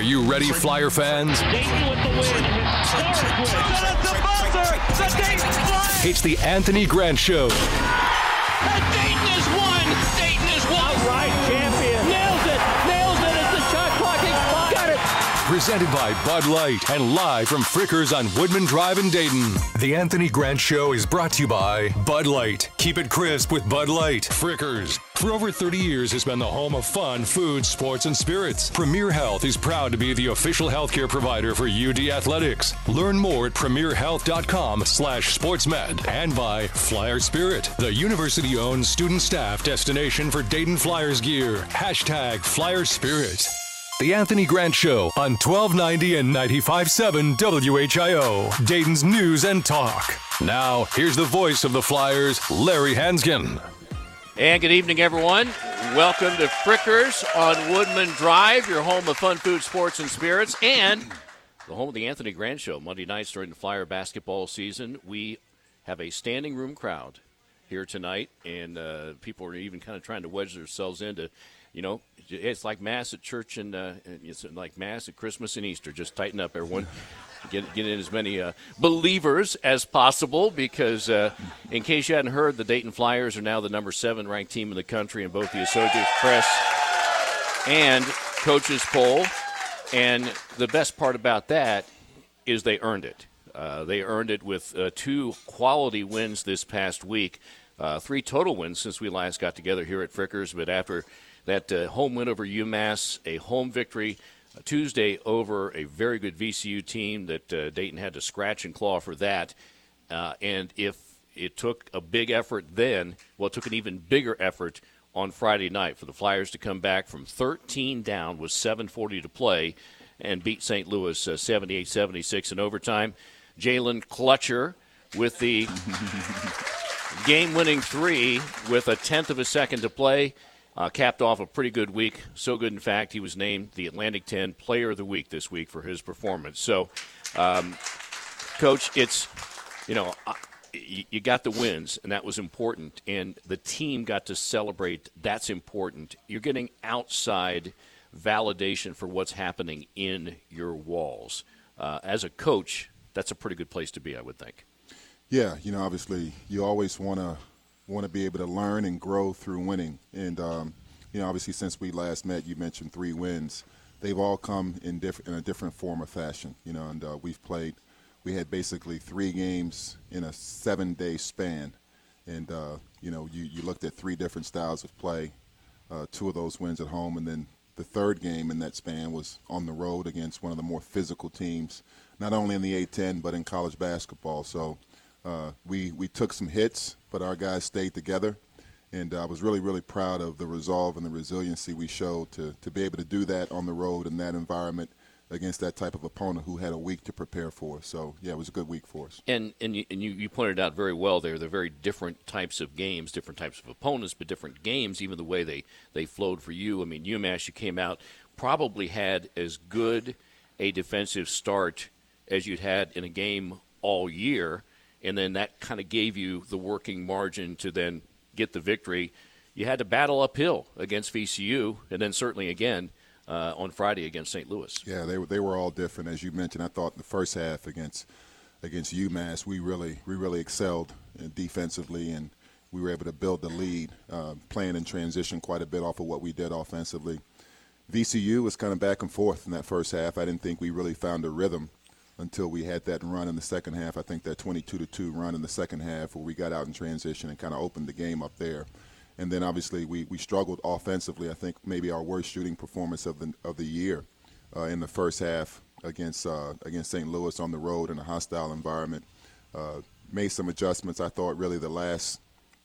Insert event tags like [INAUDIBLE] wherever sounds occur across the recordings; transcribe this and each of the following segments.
Are you ready, Flyer fans? It's the Anthony Grant Show. Presented by Bud Light and live from Frickers on Woodman Drive in Dayton. The Anthony Grant Show is brought to you by Bud Light. Keep it crisp with Bud Light. Frickers. For over 30 years has been the home of fun, food, sports, and spirits. Premier Health is proud to be the official healthcare provider for UD Athletics. Learn more at premierhealth.com slash sportsmed and by Flyer Spirit, the university-owned student staff destination for Dayton Flyers gear. Hashtag Flyer Spirit. The Anthony Grant Show on 1290 and 95.7 WHIO, Dayton's News and Talk. Now, here's the voice of the Flyers, Larry Hansgen. And good evening, everyone. Welcome to Frickers on Woodman Drive, your home of fun, food, sports, and spirits, and the home of the Anthony Grant Show. Monday nights during the Flyer basketball season, we have a standing room crowd here tonight, and uh, people are even kind of trying to wedge themselves into, you know, it's like mass at church and uh, it's like mass at Christmas and Easter. Just tighten up, everyone. Get, get in as many uh, believers as possible because, uh, in case you hadn't heard, the Dayton Flyers are now the number seven ranked team in the country in both the Associated Press and coaches poll. And the best part about that is they earned it. Uh, they earned it with uh, two quality wins this past week, uh, three total wins since we last got together here at Frickers. But after that uh, home win over UMass, a home victory uh, Tuesday over a very good VCU team that uh, Dayton had to scratch and claw for that. Uh, and if it took a big effort then, well, it took an even bigger effort on Friday night for the Flyers to come back from 13 down with 7:40 to play and beat St. Louis uh, 78-76 in overtime. Jalen Clutcher with the [LAUGHS] game-winning three with a tenth of a second to play. Uh, capped off a pretty good week. So good, in fact, he was named the Atlantic 10 Player of the Week this week for his performance. So, um, Coach, it's, you know, uh, you got the wins, and that was important. And the team got to celebrate. That's important. You're getting outside validation for what's happening in your walls. Uh, as a coach, that's a pretty good place to be, I would think. Yeah, you know, obviously, you always want to want to be able to learn and grow through winning. And um, you know, obviously, since we last met, you mentioned three wins. They've all come in different in a different form or fashion. You know, and uh, we've played. We had basically three games in a seven-day span, and uh, you know, you, you looked at three different styles of play. Uh, two of those wins at home, and then the third game in that span was on the road against one of the more physical teams, not only in the A10 but in college basketball. So uh, we we took some hits, but our guys stayed together, and I was really really proud of the resolve and the resiliency we showed to to be able to do that on the road in that environment against that type of opponent who had a week to prepare for. So yeah, it was a good week for us. And and you, and you, you pointed out very well there. They're very different types of games, different types of opponents, but different games. Even the way they they flowed for you. I mean, UMass, you came out probably had as good a defensive start as you'd had in a game all year, and then that kind of gave you the working margin to then get the victory. You had to battle uphill against VCU, and then certainly again uh, on Friday against St. Louis. Yeah, they were they were all different as you mentioned. I thought in the first half against against UMass, we really we really excelled defensively and we were able to build the lead, uh, playing in transition quite a bit off of what we did offensively. VCU was kind of back and forth in that first half. I didn't think we really found a rhythm until we had that run in the second half. I think that 22 to 2 run in the second half where we got out in transition and kind of opened the game up there. And then obviously we, we struggled offensively. I think maybe our worst shooting performance of the of the year uh, in the first half against uh, against St. Louis on the road in a hostile environment. Uh, made some adjustments. I thought really the last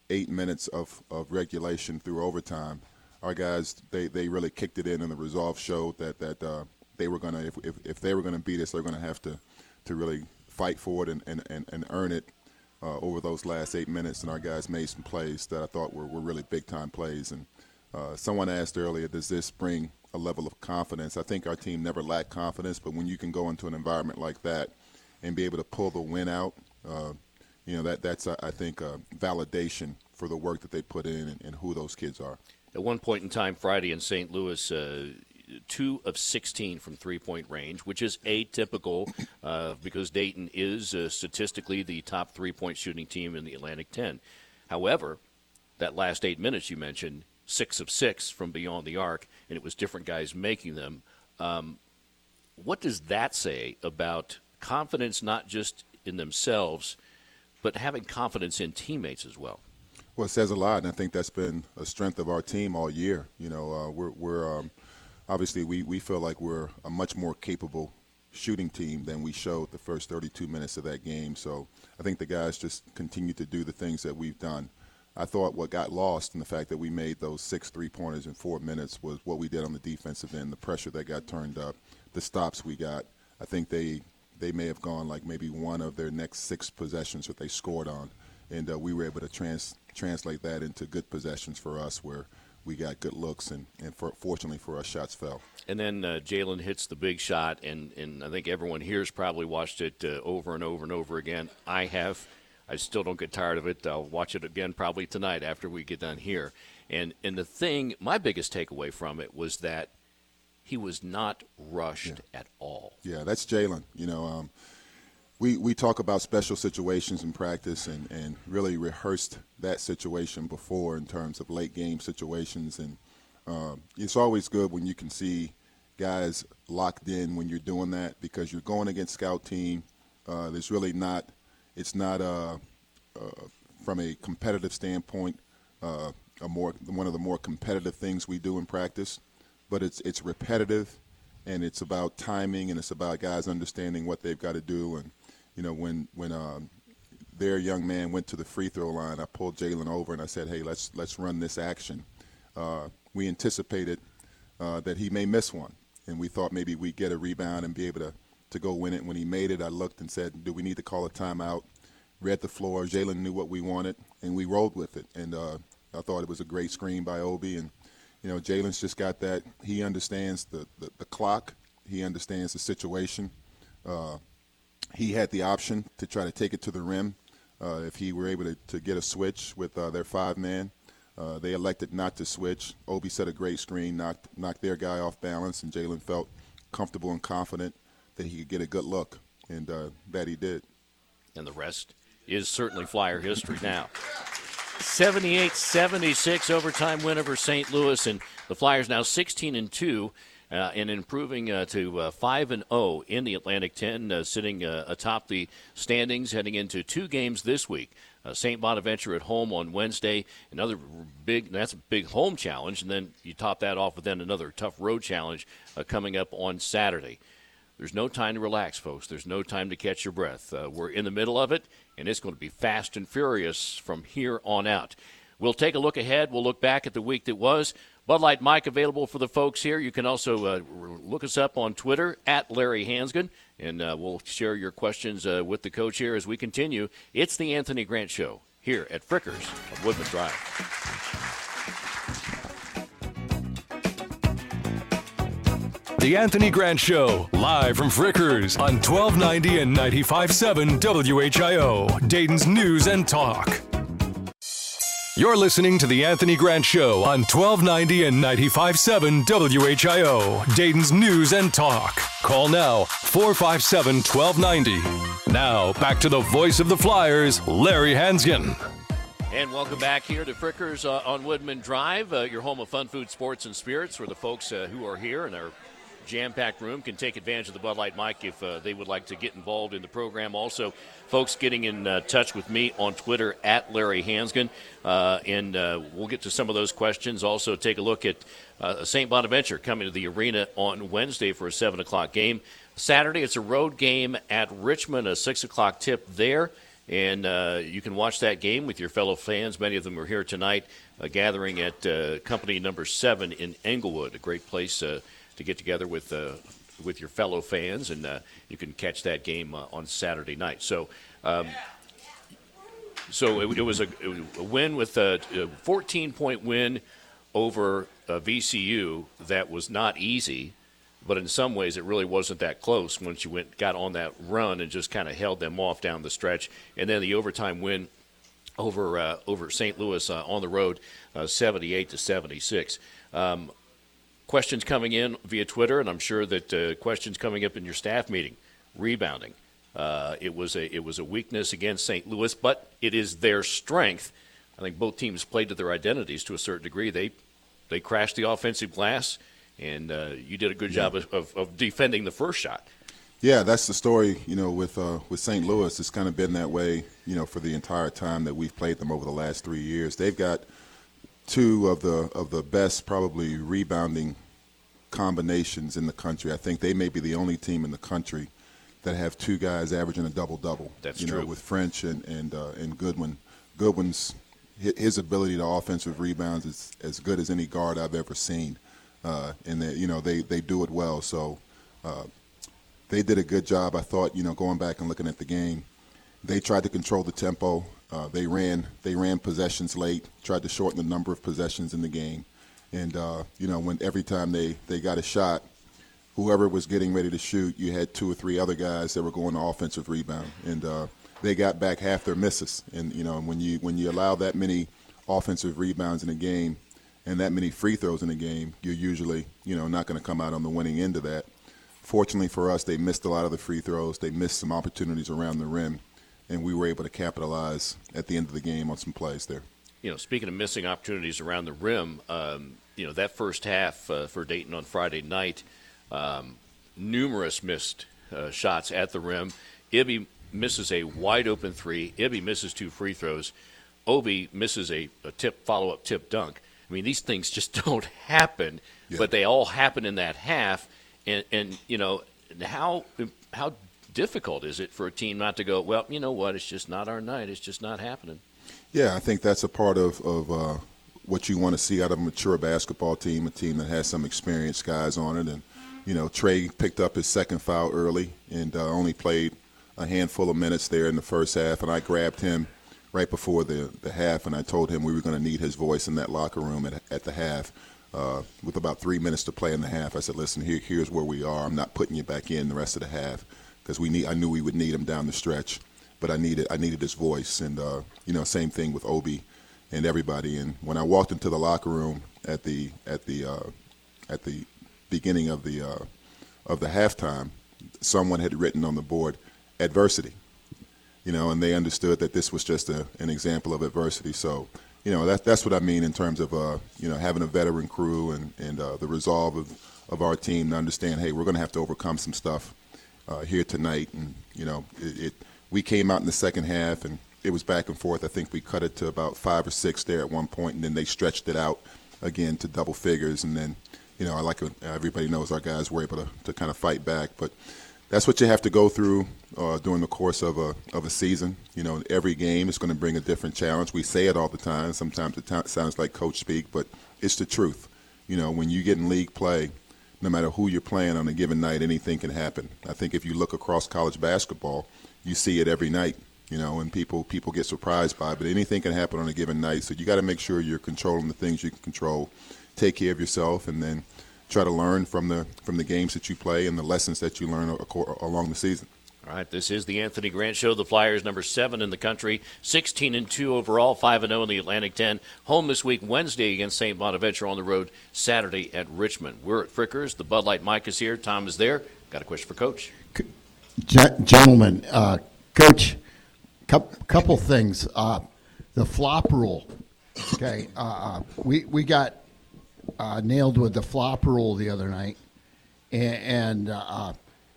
eight minutes of, of regulation through overtime, our guys they, they really kicked it in, and the resolve showed that that uh, they were gonna if, if, if they were gonna beat us, they're gonna have to to really fight for it and, and, and, and earn it uh, over those last eight minutes. And our guys made some plays that I thought were, were really big time plays. And uh, someone asked earlier, does this bring a level of confidence? I think our team never lacked confidence, but when you can go into an environment like that and be able to pull the win out, uh, you know that that's I think a validation for the work that they put in and, and who those kids are. At one point in time, Friday in St. Louis, uh, two of 16 from three point range, which is atypical uh, because Dayton is uh, statistically the top three point shooting team in the Atlantic 10. However, that last eight minutes you mentioned, six of six from beyond the arc, and it was different guys making them. Um, what does that say about confidence, not just in themselves, but having confidence in teammates as well? Well, it says a lot, and I think that's been a strength of our team all year. You know, uh, we're, we're um, obviously we, we feel like we're a much more capable shooting team than we showed the first 32 minutes of that game. So I think the guys just continue to do the things that we've done. I thought what got lost in the fact that we made those six three pointers in four minutes was what we did on the defensive end, the pressure that got turned up, the stops we got. I think they they may have gone like maybe one of their next six possessions that they scored on, and uh, we were able to trans- translate that into good possessions for us where we got good looks, and, and for, fortunately for us, shots fell. And then uh, Jalen hits the big shot, and, and I think everyone here has probably watched it uh, over and over and over again. I have. I still don't get tired of it. I'll watch it again probably tonight after we get done here. And and the thing, my biggest takeaway from it was that he was not rushed yeah. at all. Yeah, that's Jalen. You know, um, we we talk about special situations in practice and and really rehearsed that situation before in terms of late game situations, and um, it's always good when you can see guys locked in when you're doing that because you're going against scout team. Uh, there's really not it's not uh, uh, from a competitive standpoint uh, a more one of the more competitive things we do in practice but it's it's repetitive, and it's about timing, and it's about guys understanding what they've got to do. And you know, when when um, their young man went to the free throw line, I pulled Jalen over and I said, "Hey, let's let's run this action." Uh, we anticipated uh, that he may miss one, and we thought maybe we'd get a rebound and be able to to go win it. When he made it, I looked and said, "Do we need to call a timeout?" Read the floor. Jalen knew what we wanted, and we rolled with it. And uh, I thought it was a great screen by Obi, and you know, Jalen's just got that. He understands the, the, the clock. He understands the situation. He had the option to try to take it to the rim uh, if he were able to, to get a switch with uh, their five man. Uh, they elected not to switch. Obi set a great screen, knocked knocked their guy off balance, and Jalen felt comfortable and confident that he could get a good look, and uh, that he did. And the rest is certainly Flyer history now. 78 76 overtime win over St. Louis, and the Flyers now 16 and 2. Uh, and improving uh, to uh, 5 and 0 in the Atlantic 10, uh, sitting uh, atop the standings heading into two games this week. St. Bonaventure at home on Wednesday, another big that's a big home challenge, and then you top that off with then another tough road challenge coming up on Saturday. There's no time to relax, folks. There's no time to catch your breath. We're in the middle of it, and it's going to be fast and furious from here on out. We'll take a look ahead. We'll look back at the week that was. Bud Light mic available for the folks here. You can also uh, look us up on Twitter at Larry Hansgen, and uh, we'll share your questions uh, with the coach here as we continue. It's the Anthony Grant Show here at Frickers of Woodman Drive. The Anthony Grant Show, live from Frickers on 1290 and 95.7 WHIO, Dayton's News and Talk. You're listening to The Anthony Grant Show on 1290 and 95.7 WHIO, Dayton's News and Talk. Call now 457 1290. Now, back to the voice of the Flyers, Larry Hansgen. And welcome back here to Frickers uh, on Woodman Drive, uh, your home of fun food, sports, and spirits, where the folks uh, who are here and are jam-packed room can take advantage of the Bud Light mic if uh, they would like to get involved in the program. Also, folks getting in uh, touch with me on Twitter at Larry Hansgen, uh, and uh, we'll get to some of those questions. Also, take a look at uh, St. Bonaventure coming to the arena on Wednesday for a seven o'clock game. Saturday, it's a road game at Richmond, a six o'clock tip there. And uh, you can watch that game with your fellow fans. Many of them are here tonight, gathering at company number seven in Englewood, a great place to get together with uh, with your fellow fans, and uh, you can catch that game uh, on Saturday night. So. Um, so it, it, was a, a, win with a, 14 point win over VCU that was not easy, but in some ways it really wasn't that close once you went got on that run and just kind of held them off down the stretch, and then the overtime win over uh, over St. Louis uh, on the road, uh, 78 to 76. Um, questions coming in via Twitter, and I'm sure that uh, questions coming up in your staff meeting. Rebounding. Uh, it was a it was a weakness against St. Louis, but it is their strength. I think both teams played to their identities to a certain degree. They they crashed the offensive glass, and uh, you did a good job of, of, of, defending the first shot. Yeah, that's the story. You know, with uh, with St. Louis, it's kind of been that way. You know, for the entire time that we've played them over the last three years, they've got two of the of the best probably rebounding combinations in the country. I think they may be the only team in the country that have two guys averaging a double double. That's you true. know, with French and and uh, and Goodwin. Goodwin's his ability to offensive rebounds is as good as any guard I've ever seen, uh, and they, you know they they do it well. So uh, they did a good job. I thought you know going back and looking at the game, they tried to control the tempo. Uh, they ran they ran possessions late, tried to shorten the number of possessions in the game, and uh, you know when every time they they got a shot, whoever was getting ready to shoot, you had two or three other guys that were going to offensive rebound, and uh, they got back half their misses. And you know, when you when you allow that many offensive rebounds in a game and that many free throws in a game, you're usually you know not going to come out on the winning end of that. Fortunately for us, they missed a lot of the free throws. They missed some opportunities around the rim, and we were able to capitalize at the end of the game on some plays there. You know, speaking of missing opportunities around the rim, um, you know that first half uh, for Dayton on Friday night, um, numerous missed uh, shots at the rim. Ibi misses a wide open three. Ibi misses two free throws. Obi misses a, a tip follow up tip dunk. I mean, these things just [LAUGHS] don't happen, yeah. but they all happen in that half. And, and you know how how difficult is it for a team not to go? Well, you know what? It's just not our night. It's just not happening. Yeah, I think that's a part of of uh, what you want to see out of a mature basketball team, a team that has some experienced guys on it. And you know, Trey picked up his second foul early and uh, only played a handful of minutes there in the first half, and I grabbed him right before the, the half, and I told him we were going to need his voice in that locker room at, at the half. Uh, with about three minutes to play in the half, I said, "Listen, here, here's where we are. I'm not putting you back in the rest of the half because we need. I knew we would need him down the stretch, but I needed I needed his voice, and uh, you know, same thing with Obi and everybody. And when I walked into the locker room at the at the uh, at the beginning of the uh, of the halftime, someone had written on the board, adversity. You know, and they understood that this was just a, an example of adversity. So, you know, that, that's what I mean in terms of, uh, you know, having a veteran crew and, and uh, the resolve of, of our team to understand, hey, we're going to have to overcome some stuff uh, here tonight. And, you know, it, it, we came out in the second half and it was back and forth. I think we cut it to about five or six there at one point, and then they stretched it out again to double figures. And then, you know, I like everybody knows our guys were able to, to kind of fight back. But that's what you have to go through uh, during the course of a of a season. You know, every game is going to bring a different challenge. We say it all the time. Sometimes it t- sounds like coach speak, but it's the truth. You know, when you get in league play, no matter who you're playing on a given night, anything can happen. I think if you look across college basketball, you see it every night. You know, and people people get surprised by it, but anything can happen on a given night. So you got to make sure you're controlling the things you can control, take care of yourself, and then try to learn from the from the games that you play and the lessons that you learn along the season. All right, this is the Anthony Grant Show. The Flyers, number seven in the country, 16 and two overall, five and zero in the Atlantic 10. Home this week, Wednesday against St. Bonaventure on the road, Saturday at Richmond. We're at Frickers. The Bud Light mic is here. Tom is there. Got a question for Coach? Gentlemen, uh, Coach, couple things. Uh, the flop rule. Okay, uh, uh, we we got uh, nailed with the flop rule the other night, and, and uh,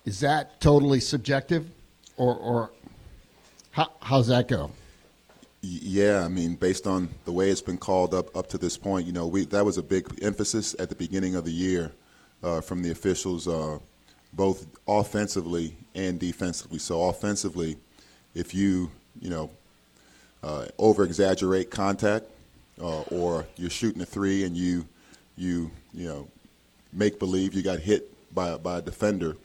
is that totally subjective, or, or how, how's that go? Yeah, I mean, based on the way it's been called up up to this point, you know, we that was a big emphasis at the beginning of the year uh, from the officials, uh, both offensively and defensively. So offensively, if you you know uh, over exaggerate contact, uh, or you're shooting a three and you you you know make believe you got hit by by a defender.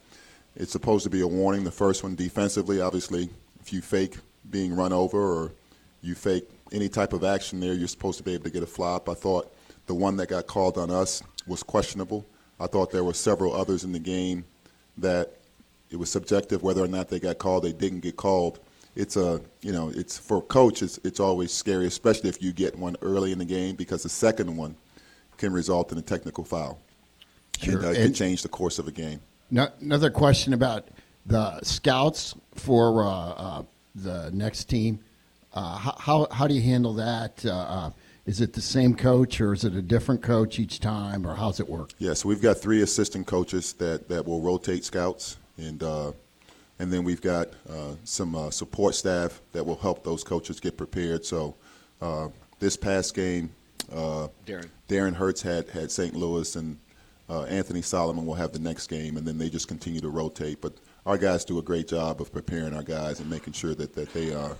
It's supposed to be a warning. The first one defensively, obviously, if you fake being run over or you fake any type of action there, you're supposed to be able to get a flop. I thought the one that got called on us was questionable. I thought there were several others in the game that it was subjective whether or not they got called. They didn't get called. It's a you know it's for a coach. It's it's always scary, especially if you get one early in the game because the second one can result in a technical foul. and uh, can change the course of a game. No, another question about the scouts for uh, uh, the next team. Uh, how, how do you handle that? Uh, uh, is it the same coach or is it a different coach each time, or how's it work? Yeah, so we've got three assistant coaches that, that will rotate scouts, and uh, and then we've got uh, some uh, support staff that will help those coaches get prepared. So uh, this past game, uh, Darren. Darren Hertz had had St. Louis, and uh, Anthony Solomon will have the next game, and then they just continue to rotate. But our guys do a great job of preparing our guys and making sure that, that they are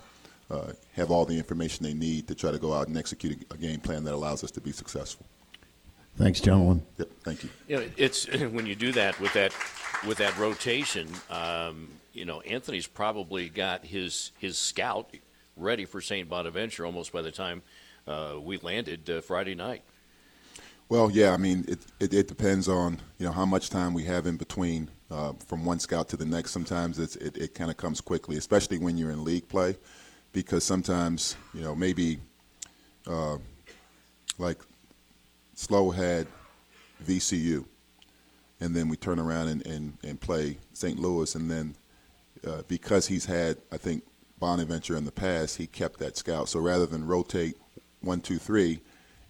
uh, have all the information they need to try to go out and execute a game plan that allows us to be successful. Thanks, gentlemen. Yep, thank you. You know, it's [LAUGHS] when you do that with that with that rotation. Um, you know, Anthony's probably got his his scout ready for St. Bonaventure almost by the time uh, we landed uh, Friday night. Well, yeah, I mean, it, it, it, depends on you know how much time we have in between uh, from one scout to the next. Sometimes it, it kind of comes quickly, especially when you're in league play because sometimes you know maybe uh, like Slow had VCU, and then we turn around and, and, and play St. Louis, and then uh, because he's had I think Bonaventure in the past, he kept that scout. So rather than rotate one, two, three,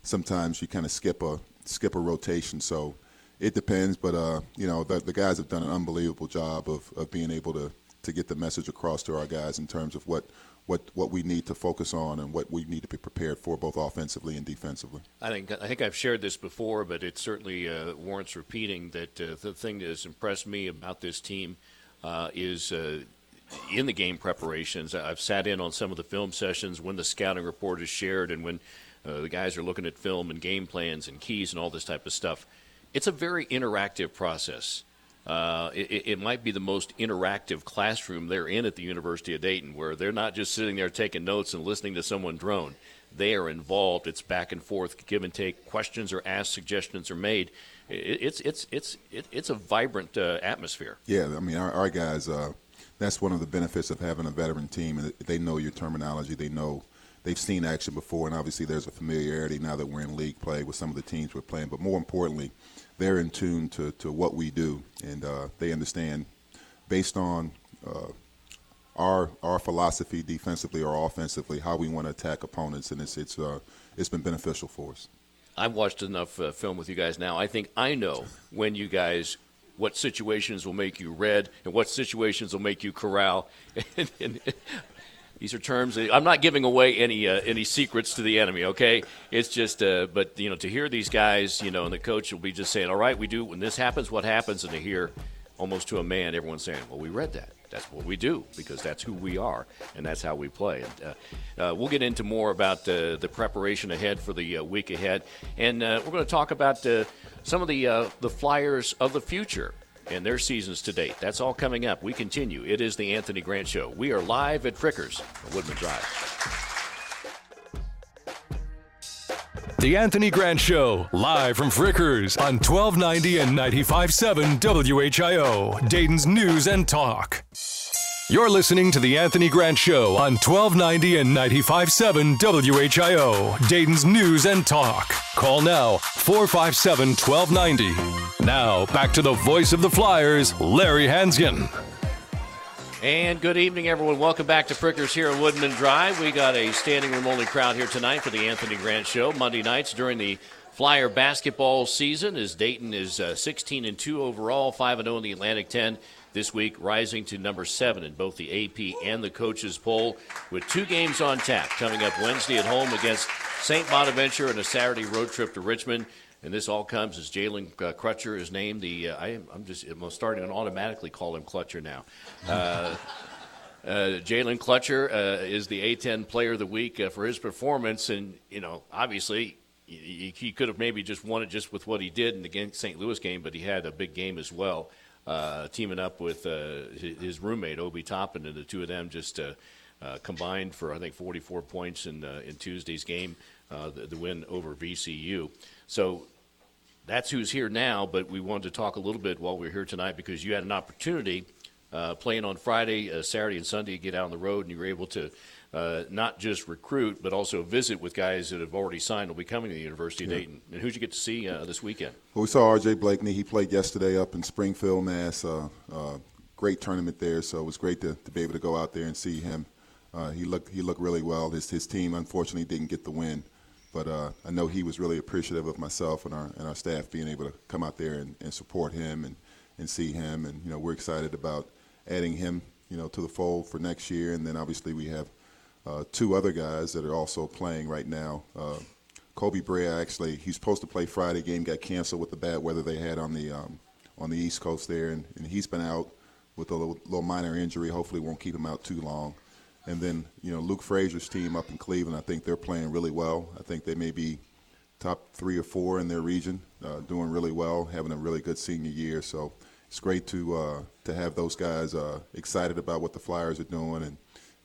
sometimes you kind of skip a skip a rotation. So it depends, but uh, you know the, the guys have done an unbelievable job of, of being able to to get the message across to our guys in terms of what what what we need to focus on and what we need to be prepared for, both offensively and defensively. I think I think I've shared this before, but it certainly uh, warrants repeating. That uh, the thing that has impressed me about this team uh, is. Uh, in the game preparations, I've sat in on some of the film sessions when the scouting report is shared and when uh, the guys are looking at film and game plans and keys and all this type of stuff. It's a very interactive process. Uh, it, it, might be the most interactive classroom they're in at the University of Dayton, where they're not just sitting there taking notes and listening to someone drone. They are involved. It's back and forth, give and take. Questions are asked, suggestions are made. It, it's it's it's it's a vibrant uh, atmosphere. Yeah, I mean, our, our guys. Uh, that's one of the benefits of having a veteran team. They know your terminology. They know they've seen action before, and obviously there's a familiarity now that we're in league play with some of the teams we're playing. But more importantly they're in tune to, to what we do, and uh, they understand based on uh, our our philosophy defensively or offensively how we want to attack opponents, and it's it's uh, it's been beneficial for us. I've watched enough uh, film with you guys now. I think I know when you guys what situations will make you red and what situations will make you corral. [LAUGHS] and, and, these are terms. I'm not giving away any uh, any secrets to the enemy. Okay, it's just. Uh, but you know, to hear these guys, you know, and the coach will be just saying, "All right, we do when this happens. What happens?" And to hear almost to a man, everyone saying, "Well, we read that. That's what we do because that's who we are and that's how we play." And uh, uh we'll get into more about uh, the preparation ahead for the uh, week ahead, and we're going to talk about some of the the flyers of the future and their seasons to date. That's all coming up. We continue. It is the Anthony Grant Show. We are live at Frickers, on Woodman Drive. The Anthony Grant Show, live from Frickers on 1290 and 95.7 WHIO, Dayton's News and Talk. You're listening to The Anthony Grant Show on 1290 and 95.7 WHIO, Dayton's News and Talk. Call now 457 1290. Now, back to the voice of the Flyers, Larry Hansgen. And good evening, everyone. Welcome back to Frickers here at Woodman Drive. We got a standing room only crowd here tonight for the Anthony Grant Show. Monday nights during the Flyer basketball season as Dayton is uh, 16 and 2 overall, 5 and 0 in the Atlantic 10 this week, rising to number seven in both the AP and the coaches poll, with two games on tap coming up Wednesday at home against St. Bonaventure and a Saturday road trip to Richmond. And this all comes as Jalen uh, Crutcher is named the. Uh, I am, just I'm starting to automatically call him Clutcher now. Uh, [LAUGHS] uh, Jalen Clutcher uh, is the A10 Player of the Week uh, for his performance, and you know, obviously, he, he, could have maybe just won it just with what he did in the St. Louis game, but he had a big game as well uh, teaming up with uh, his roommate Obi Toppin, and the two of them just uh, uh combined for I think 44 points in uh, in Tuesday's game, uh, the, the, win over VCU. So that's who's here now. But we wanted to talk a little bit while we're here tonight because you had an opportunity playing on Friday, Saturday, and Sunday, you get out on the road and you were able to uh, not just recruit, but also visit with guys that have already signed will be coming to the University of yeah. Dayton. And who'd you get to see uh, this weekend? Well, we saw R.J. Blakney. He played yesterday up in Springfield, Mass. Uh, uh, great tournament there, so it was great to, to be able to go out there and see him. Uh, he looked he looked really well. His his team unfortunately didn't get the win, but uh, I know he was really appreciative of myself and our and our staff being able to come out there and, and support him and, and see him. And you know we're excited about adding him you know to the fold for next year. And then obviously we have uh, two other guys that are also playing right now. Uh, Koby Brea actually he's supposed to play Friday. Game got canceled with the bad weather they had on the um, on the East Coast there, and, and he's been out with a little, little, minor injury. Hopefully, won't keep him out too long. And then you know Luke Frazier's team up in Cleveland. I think they're playing really well. I think they may be top three or four in their region, uh, doing really well, having a really good senior year. So it's great to uh, to have those guys uh, excited about what the Flyers are doing and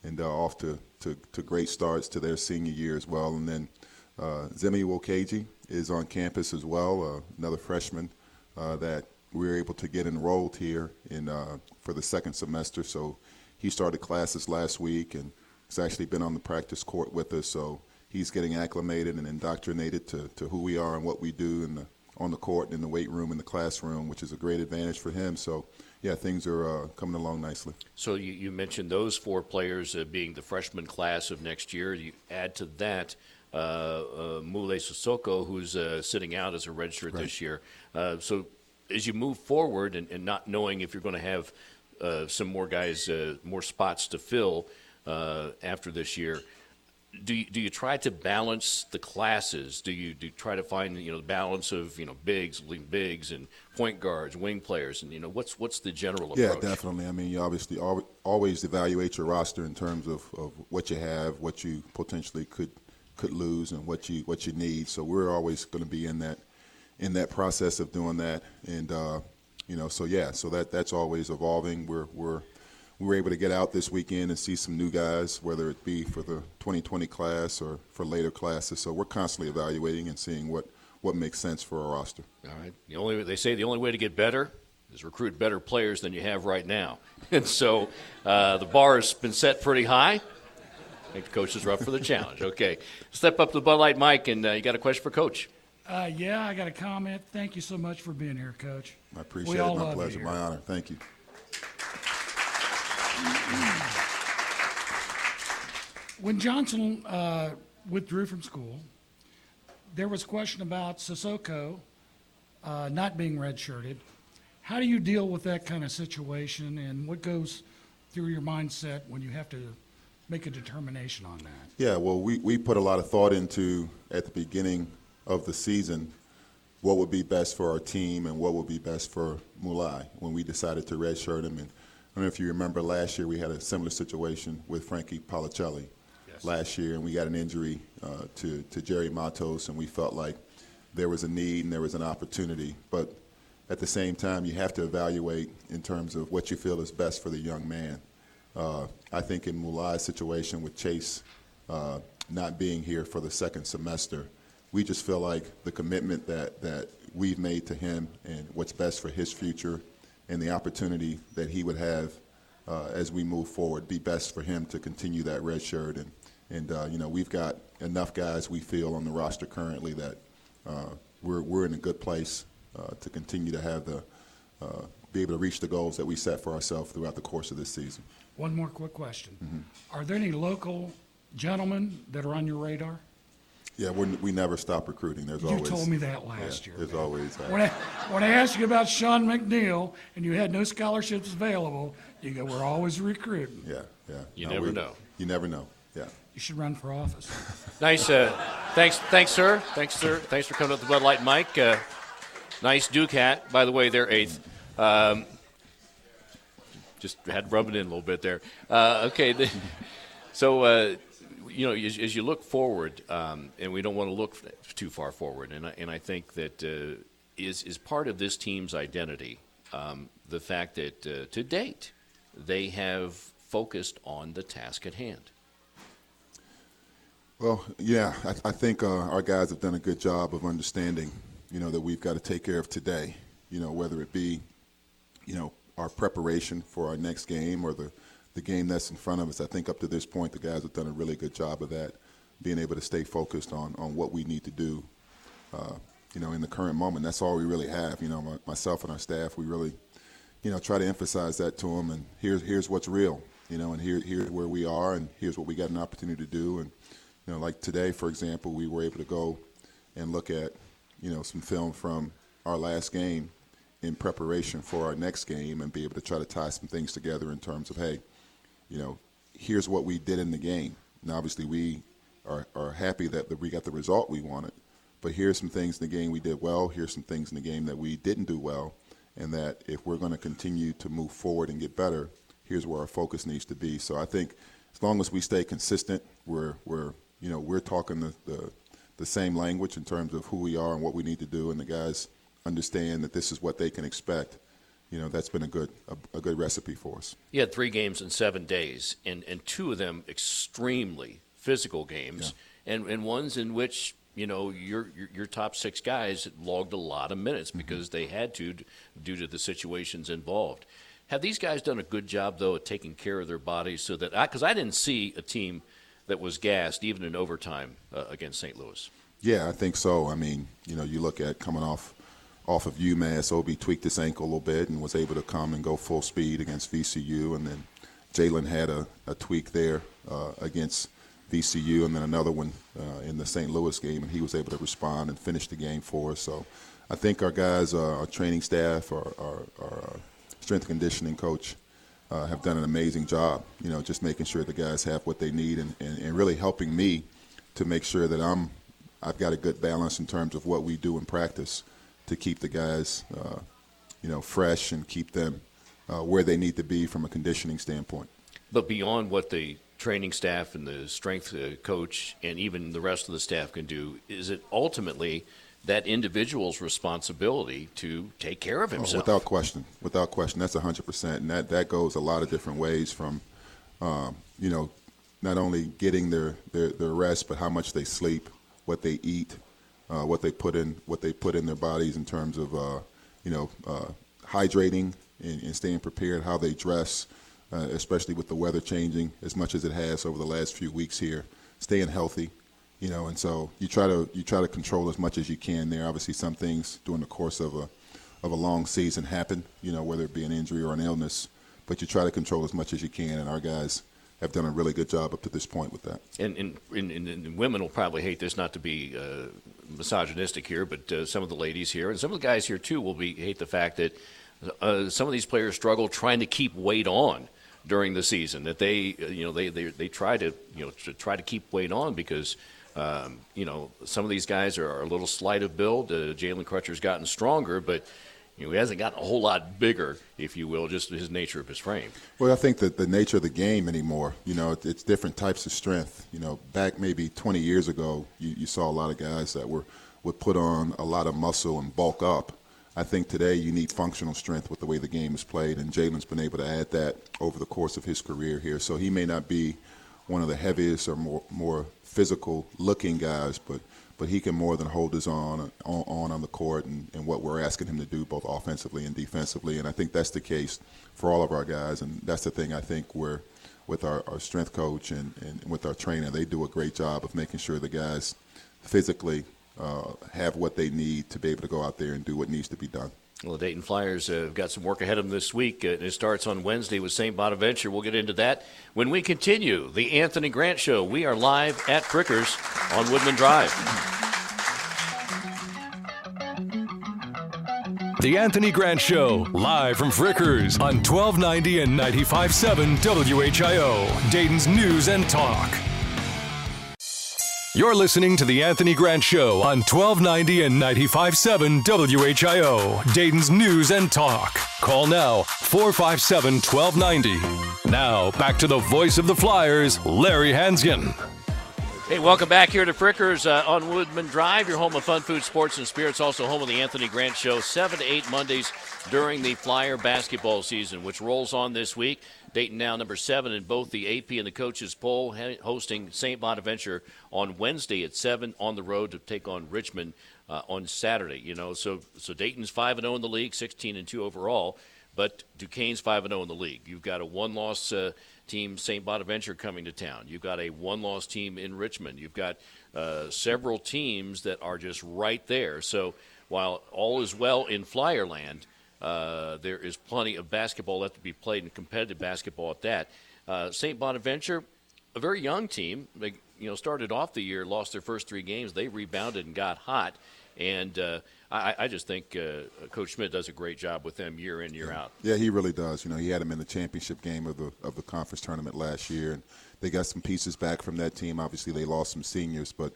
and uh, off to, to, to, great starts to their senior year as well. And then uh, Zimi Nwokeji is on campus as well, uh, another freshman uh, that we were able to get enrolled here in uh, for the second semester. So he started classes last week and has actually been on the practice court with us. So he's getting acclimated and indoctrinated to, to who we are and what we do in the, on the court and in the weight room in the classroom, which is a great advantage for him. So yeah, things are uh, coming along nicely. So you, you mentioned those four players uh, being the freshman class of next year. You add to that uh, uh Moulaye Sissoko, who's uh, sitting out as a redshirt right. this year. Uh, so as you move forward and, and, not knowing if you're going to have some more guys, more spots to fill after this year – do you, do you try to balance the classes? Do you do you try to find you know the balance of you know bigs, bigs, and point guards, wing players, and you know what's what's the general approach? Yeah, definitely. I mean, you obviously always evaluate your roster in terms of, of what you have, what you potentially could could lose, and what you what you need. So we're always going to be in that in that process of doing that, and uh, you know, so yeah, so that that's always evolving. We're we're we were able to get out this weekend and see some new guys, whether it be for the 2020 class or for later classes. So we're constantly evaluating and seeing what, what makes sense for our roster. All right. The only they say the only way to get better is recruit better players than you have right now, [LAUGHS] and so uh, the bar has been set pretty high. I think the coaches are up for the challenge. Okay, step up to the Bud Light mic, and uh, you got a question for Coach. Uh, yeah, I got a comment. Thank you so much for being here, Coach. I appreciate we it. My pleasure. My honor. Thank you. When Johnson uh, withdrew from school, there was question about Sissoko uh, not being redshirted. How do you deal with that kind of situation, and what goes through your mindset when you have to make a determination on that? Yeah, well, we, we put a lot of thought into at the beginning of the season what would be best for our team and what would be best for Moulaye when we decided to redshirt him and don't know if you remember last year we had a similar situation with Frankie Policelli yes. last year, and we got an injury uh, to, to Jhery Matos, and we felt like there was a need and there was an opportunity. But at the same time, you have to evaluate in terms of what you feel is best for the young man. Uh, I think in Moulaye's situation with Chase uh, not being here for the second semester, we just feel like the commitment that, that we've made to him and what's best for his future and the opportunity that he would have uh, as we move forward be best for him to continue that red shirt. And, and uh, you know, we've got enough guys we feel on the roster currently that uh, we're, we're in a good place uh, to continue to have the, uh, be able to reach the goals that we set for ourselves throughout the course of this season. One more quick question. Mm-hmm. Are there any local gentlemen that are on your radar? Yeah, we we never stop recruiting. There's you always. told me that last yeah, year. There's always. Uh, when, I, when I asked you about Sean McNeil and you had no scholarships available, you go, "We're always recruiting." Yeah, yeah. You no, never we, know. You never know. Yeah. You should run for office. [LAUGHS] nice. Uh, thanks, thanks, sir. Thanks, sir. Thanks for coming up with the Bud Light mic. Uh, nice Duke hat. By the way, they're eighth. Um, just had to rub it in a little bit there. Uh, okay. The, [LAUGHS] so uh, you know, as, as you look forward, um, and we don't want to look too far forward, and I, and I think that uh, is is part of this team's identity. Um, the fact that uh, to date they have focused on the task at hand. Well, yeah, I, I think uh, our guys have done a good job of understanding, you know, that we've got to take care of today. You know, whether it be, you know, our preparation for our next game or the, the game that's in front of us. I think up to this point, the guys have done a really good job of that, being able to stay focused on, on what we need to do, uh, you know, in the current moment. That's all we really have. You know, my, myself and our staff, we really, you know, try to emphasize that to them. And here's here's what's real, you know, and here here's where we are, and here's what we got an opportunity to do. And you know, like today, for example, we were able to go and look at, you know, some film from our last game in preparation for our next game and be able to try to tie some things together in terms of, hey, you know, here's what we did in the game. And obviously, we are, are happy that, that we got the result we wanted. But here's some things in the game we did well. Here's some things in the game that we didn't do well. And that if we're going to continue to move forward and get better, here's where our focus needs to be. So I think as long as we stay consistent, we're, we're you know, we're talking the, the, the same language in terms of who we are and what we need to do, and the guys understand that this is what they can expect. You know, that's been a good a, a good recipe for us. You had three games in seven days, and, and two of them extremely physical games, yeah. and, and ones in which you know your, your, your top six guys logged a lot of minutes mm-hmm. because they had to due to the situations involved. Have these guys done a good job though at taking care of their bodies so that because I, I, didn't see a team that was gassed even in overtime uh, against St. Louis. Yeah, I think so. I mean, you know, you look at coming off off of UMass, Obi tweaked his ankle a little bit and was able to come and go full speed against VCU, and then Jalen had a, a tweak there uh, against VCU, and then another one uh, in the St. Louis game, and he was able to respond and finish the game for us. So I think our guys, uh, our training staff, our, our, our strength conditioning coach, uh, have done an amazing job. You know, just making sure the guys have what they need, and, and, and really helping me to make sure that I'm I've got a good balance in terms of what we do in practice to keep the guys, uh, you know, fresh and keep them uh, where they need to be from a conditioning standpoint. But beyond what the training staff and the strength uh, coach and even the rest of the staff can do, is it ultimately that individual's responsibility to take care of oh, himself? Oh, without question, without question, that's hundred percent, and that that goes a lot of different ways from, um, you know, not only getting their, their, their rest, but how much they sleep, what they eat, uh, what they put in what they put in their bodies in terms of uh, you know uh, hydrating and, and, staying prepared, how they dress, uh, especially with the weather changing as much as it has over the last few weeks here, staying healthy, you know, and so you try to you try to control as much as you can there. Obviously, some things during the course of a of a long season happen, you know, whether it be an injury or an illness, but you try to control as much as you can, and our guys have done a really good job up to this point with that. And, and, and, and women will probably hate this, not to be uh, misogynistic here, but uh, some of the ladies here and some of the guys here too will be hate the fact that uh, some of these players struggle trying to keep weight on during the season. That they, uh, you know, they, they they try to you know to try to keep weight on because. Um, you know, some of these guys are, are a little slight of build. Uh, Jalen Crutcher's gotten stronger, but you know, he hasn't gotten a whole lot bigger, if you will, just his nature of his frame. Well, I think that the nature of the game anymore, you know, it's different types of strength. You know, back maybe 20 years ago, you, you saw a lot of guys that were would put on a lot of muscle and bulk up. I think today you need functional strength with the way the game is played, and Jalen's been able to add that over the course of his career here. So he may not be one of the heaviest or more more physical looking guys, but but he can more than hold his own on, on, on the court and, and, what we're asking him to do both offensively and defensively. And I think that's the case for all of our guys. And that's the thing I think we're with our, our strength coach and, and with our trainer, they do a great job of making sure the guys physically uh, have what they need to be able to go out there and do what needs to be done. Well, the Dayton Flyers have got some work ahead of them this week. Uh, it starts on Wednesday with St. Bonaventure. We'll get into that when we continue the Anthony Grant Show. We are live at Frickers on Woodman Drive. The Anthony Grant Show, live from Frickers on 1290 and 95.7 WHIO, Dayton's News and Talk. You're listening to The Anthony Grant Show on 1290 and 95.7 WHIO, Dayton's News and Talk. Call now 457 1290. Now, back to the voice of the Flyers, Larry Hansgen. Hey, welcome back here to Frickers uh, on Woodman Drive, your home of fun food, sports, and spirits. Also, home of the Anthony Grant Show, 7 to 8 Mondays during the Flyer basketball season, which rolls on this week. Dayton now number seven in both the AP and the coaches poll, hosting St. Bonaventure on Wednesday at seven on the road to take on Richmond uh, on Saturday. You know, so so Dayton's five and zero oh in the league, sixteen and two overall. but Duquesne's 5 and 0 in the league. You've got a one loss uh, team, St. Bonaventure, coming to town. You've got a one loss team in Richmond. You've got uh, several teams that are just right there. So while all is well in Flyerland, uh, there is plenty of basketball left to be played and competitive basketball at that. Uh, St. Bonaventure, a very young team. They you know started off the year, lost their first three games. They rebounded and got hot. And uh, I, I, just think uh, Coach Schmidt does a great job with them year in, year out. Yeah, he really does. You know, he had them in the championship game of the of the conference tournament last year, and they got some pieces back from that team. Obviously, they lost some seniors, but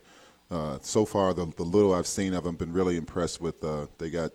uh, so far, the, the little I've seen of them, been really impressed with. Uh, they got,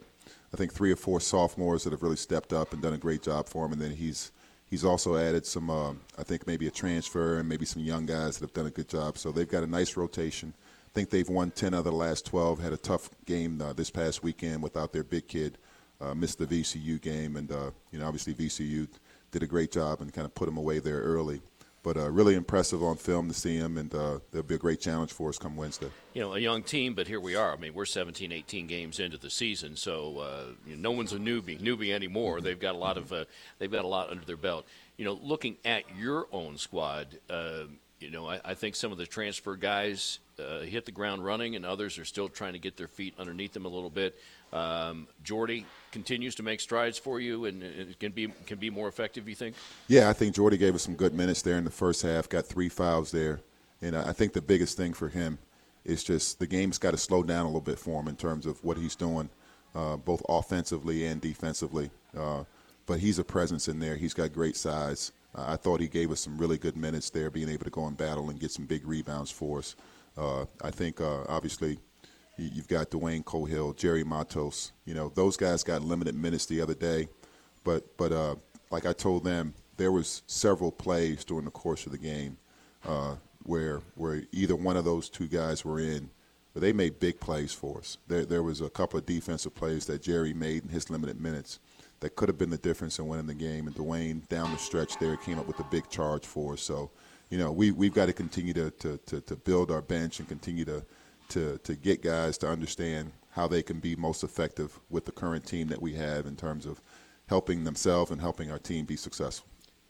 I think, three or four sophomores that have really stepped up and done a great job for him, and then he's he's also added some, uh, I think, maybe a transfer and maybe some young guys that have done a good job. So they've got a nice rotation I think they've won 10 out of the last 12. Had a tough game uh, this past weekend without their big kid. Uh, missed the VCU game, and uh, you know obviously VCU did a great job and kind of put them away there early. But uh, really impressive on film to see him, and uh, there'll be a great challenge for us come Wednesday. You know, a young team, but here we are. I mean, we're 17, 18 games into the season, so uh, you know, no one's a newbie, newbie anymore. Mm-hmm. They've got a lot of, uh, they've got a lot under their belt. You know, looking at your own squad, uh, you know, I, I, think some of the transfer guys uh, hit the ground running, and others are still trying to get their feet underneath them a little bit. Um, Jordy continues to make strides for you, and it can be can be more effective. You think? Yeah, I think Jordy gave us some good minutes there in the first half. Got three fouls there, and I think the biggest thing for him is just the game's got to slow down a little bit for him in terms of what he's doing, uh, both offensively and defensively. Uh, but he's a presence in there. He's got great size. Uh, I thought he gave us some really good minutes there, being able to go in battle and get some big rebounds for us. Uh, I think uh, obviously you've got Dwayne Cohill, Jhery Matos. You know those guys got limited minutes the other day, but but uh, like I told them, there was several plays during the course of the game uh, where where either one of those two guys were in, but they made big plays for us. There there was a couple of defensive plays that Jhery made in his limited minutes that could have been the difference in winning the game. And Dwayne down the stretch there came up with a big charge for us. So you know, we we've got to continue to, to, to, to build our bench and continue to, to to get guys to understand how they can be most effective with the current team that we have in terms of helping themselves and helping our team be successful.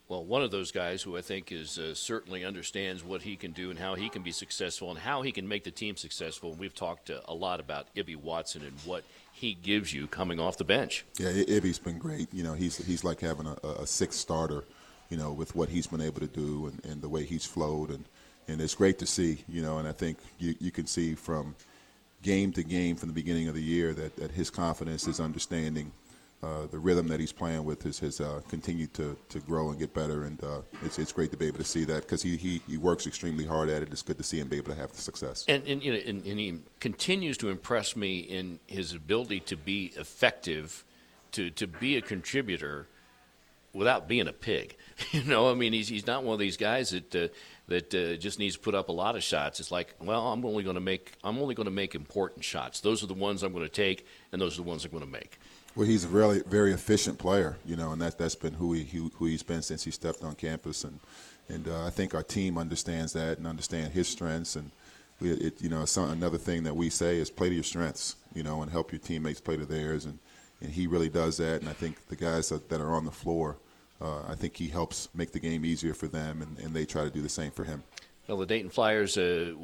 Well, one of those guys who I think is uh, certainly understands what he can do and how he can be successful and how he can make the team successful. And we've talked uh, a lot about Ibi Watson and what he gives you coming off the bench. Yeah, Ibi's been great. You know, he's he's like having a, a sixth starter you know, with what he's been able to do and, and the way he's flowed. And, and it's great to see, you know, and I think you, you can see from game to game from the beginning of the year that, that his confidence, his understanding, uh, the rhythm that he's playing with has, has uh, continued to, to grow and get better. And uh, it's, it's great to be able to see that because he, he, he works extremely hard at it. It's good to see him be able to have the success. And, and, you know, and, and he continues to impress me in his ability to be effective, to, to be a contributor – without being a pig. [LAUGHS] you know, I mean, he's he's not one of these guys that uh, that uh, just needs to put up a lot of shots. It's like, well, I'm only going to make I'm only going to make important shots. Those are the ones I'm going to take, and those are the ones I'm going to make. Well, he's a really very efficient player, you know, and that that's been who he who he's been since he stepped on campus, and and uh, I think our team understands that and understand his strengths, and we, it, you know, some, another thing that we say is play to your strengths, you know, and help your teammates play to theirs, and and he really does that. And I think the guys that, that are on the floor, uh, I think he helps make the game easier for them, and, and they try to do the same for him. Well, the Dayton Flyers uh,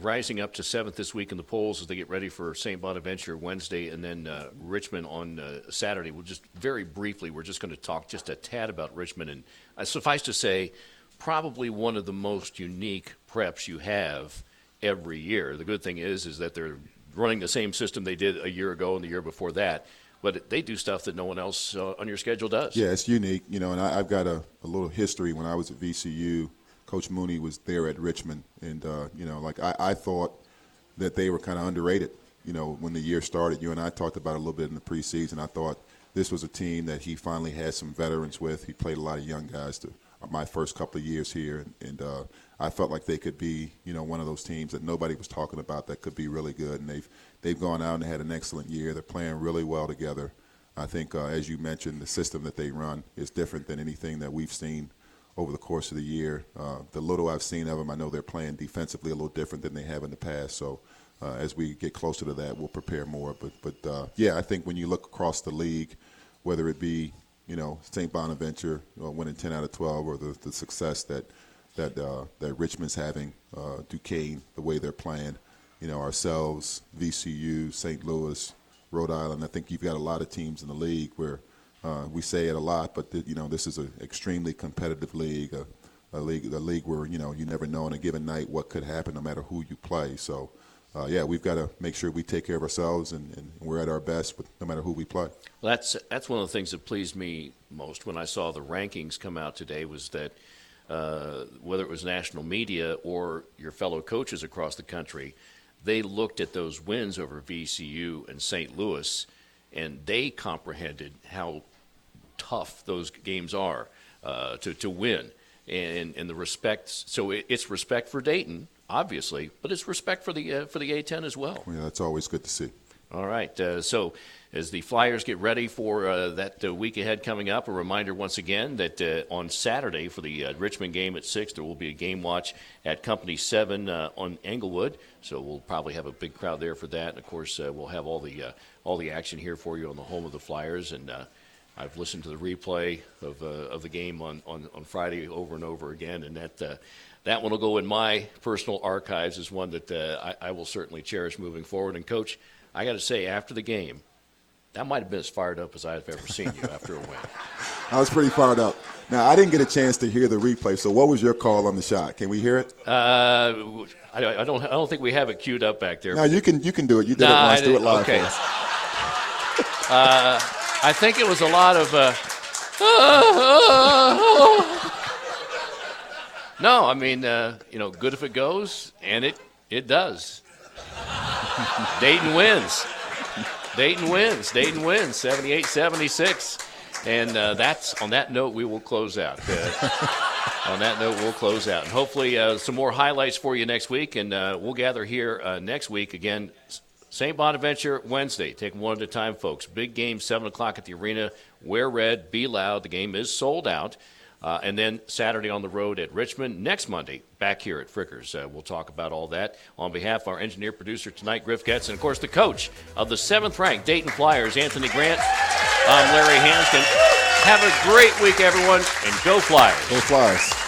rising up to seventh this week in the polls as they get ready for St. Bonaventure Wednesday and then uh, Richmond on uh, Saturday. We'll just very briefly, we're just going to talk just a tad about Richmond. And uh, suffice to say, probably one of the most unique preps you have every year. The good thing is, is that they're running the same system they did a year ago and the year before that but they do stuff that no one else uh, on your schedule does. Yeah, it's unique, you know. And I, have got a, a, little history. When I was at VCU, Coach Mooney was there at Richmond, and uh, you know, like I, I thought that they were kind of underrated. You know, when the year started, you and I talked about it a little bit in the preseason. I thought this was a team that he finally had some veterans with. He played a lot of young guys to my first couple of years here, and, uh, I felt like they could be, you know, one of those teams that nobody was talking about that could be really good, and they've they've gone out and had an excellent year. They're playing really well together. I think, uh, as you mentioned, the system that they run is different than anything that we've seen over the course of the year. Uh, the little I've seen of them, I know they're playing defensively a little different than they have in the past. So. Uh, as we get closer to that, we'll prepare more. But, but uh, yeah, I think when you look across the league, whether it be you know, St. Bonaventure uh, winning 10 out of 12, or the, the success that that uh, that Richmond's having, uh, Duquesne, the way they're playing, you know, ourselves, VCU, St. Louis, Rhode Island. I think you've got a lot of teams in the league where uh, we say it a lot, but the, you know, this is an extremely competitive league, a, a league, a league where you know you never know on a given night what could happen, no matter who you play. So. Uh, yeah, we've got to make sure we take care of ourselves and, and we're at our best, with, no matter who we play. Well, that's that's one of the things that pleased me most when I saw the rankings come out today was that uh, whether it was national media or your fellow coaches across the country, they looked at those wins over VCU and St. Louis, and they comprehended how tough those games are uh, to to win, and and the respect. So it, it's respect for Dayton obviously, but it's respect for the uh, for the A10 as well. Yeah, that's always good to see. All right. Uh, so as the Flyers get ready for uh, that uh, week ahead coming up, a reminder once again that uh, on Saturday for the uh, Richmond game at 6, there will be a game watch at Company 7 uh, on Englewood. So we'll probably have a big crowd there for that. And, of course, we'll have all the, all the action here for you on the home of the Flyers. And I've listened to the replay of, of the game on, on, on Friday over and over again, and that that one will go in my personal archives as one that uh, I, I, will certainly cherish moving forward. And, Coach, I got to say, after the game, that might have been as fired up as I've ever seen you after a win. [LAUGHS] I was pretty fired up. Now, I didn't get a chance to hear the replay, so what was your call on the shot? Can we hear it? Uh, I, I, don't. I don't think we have it queued up back there. No, you can. You can do it. You did nah, it once. Do it live okay. Uh, I think it was a lot of. Uh, [LAUGHS] No, I mean, uh, you know, good if it goes, and it it does. Dayton wins. Dayton wins. Dayton wins 78 76. And uh, that's on that note, we will close out. Uh, [LAUGHS] on that note, we'll close out. And hopefully, uh, some more highlights for you next week. And uh, we'll gather here uh, next week again. St. Bonaventure Wednesday. Take one at a time, folks. Big game, 7 o'clock at the arena. Wear red, be loud. The game is sold out. Uh, and then Saturday on the road at Richmond. Next Monday, back here at Frickers. Uh, we'll talk about all that. On behalf of our engineer producer tonight, Griff Getz, and of course the coach of the seventh ranked Dayton Flyers, Anthony Grant. I'm Larry Hansgen. Have a great week, everyone, and go Flyers. Go Flyers.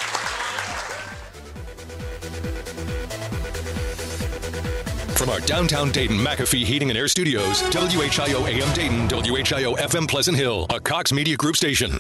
From our downtown Dayton McAfee Heating and Air Studios, WHIO AM Dayton, WHIO FM Pleasant Hill, a Cox Media Group station.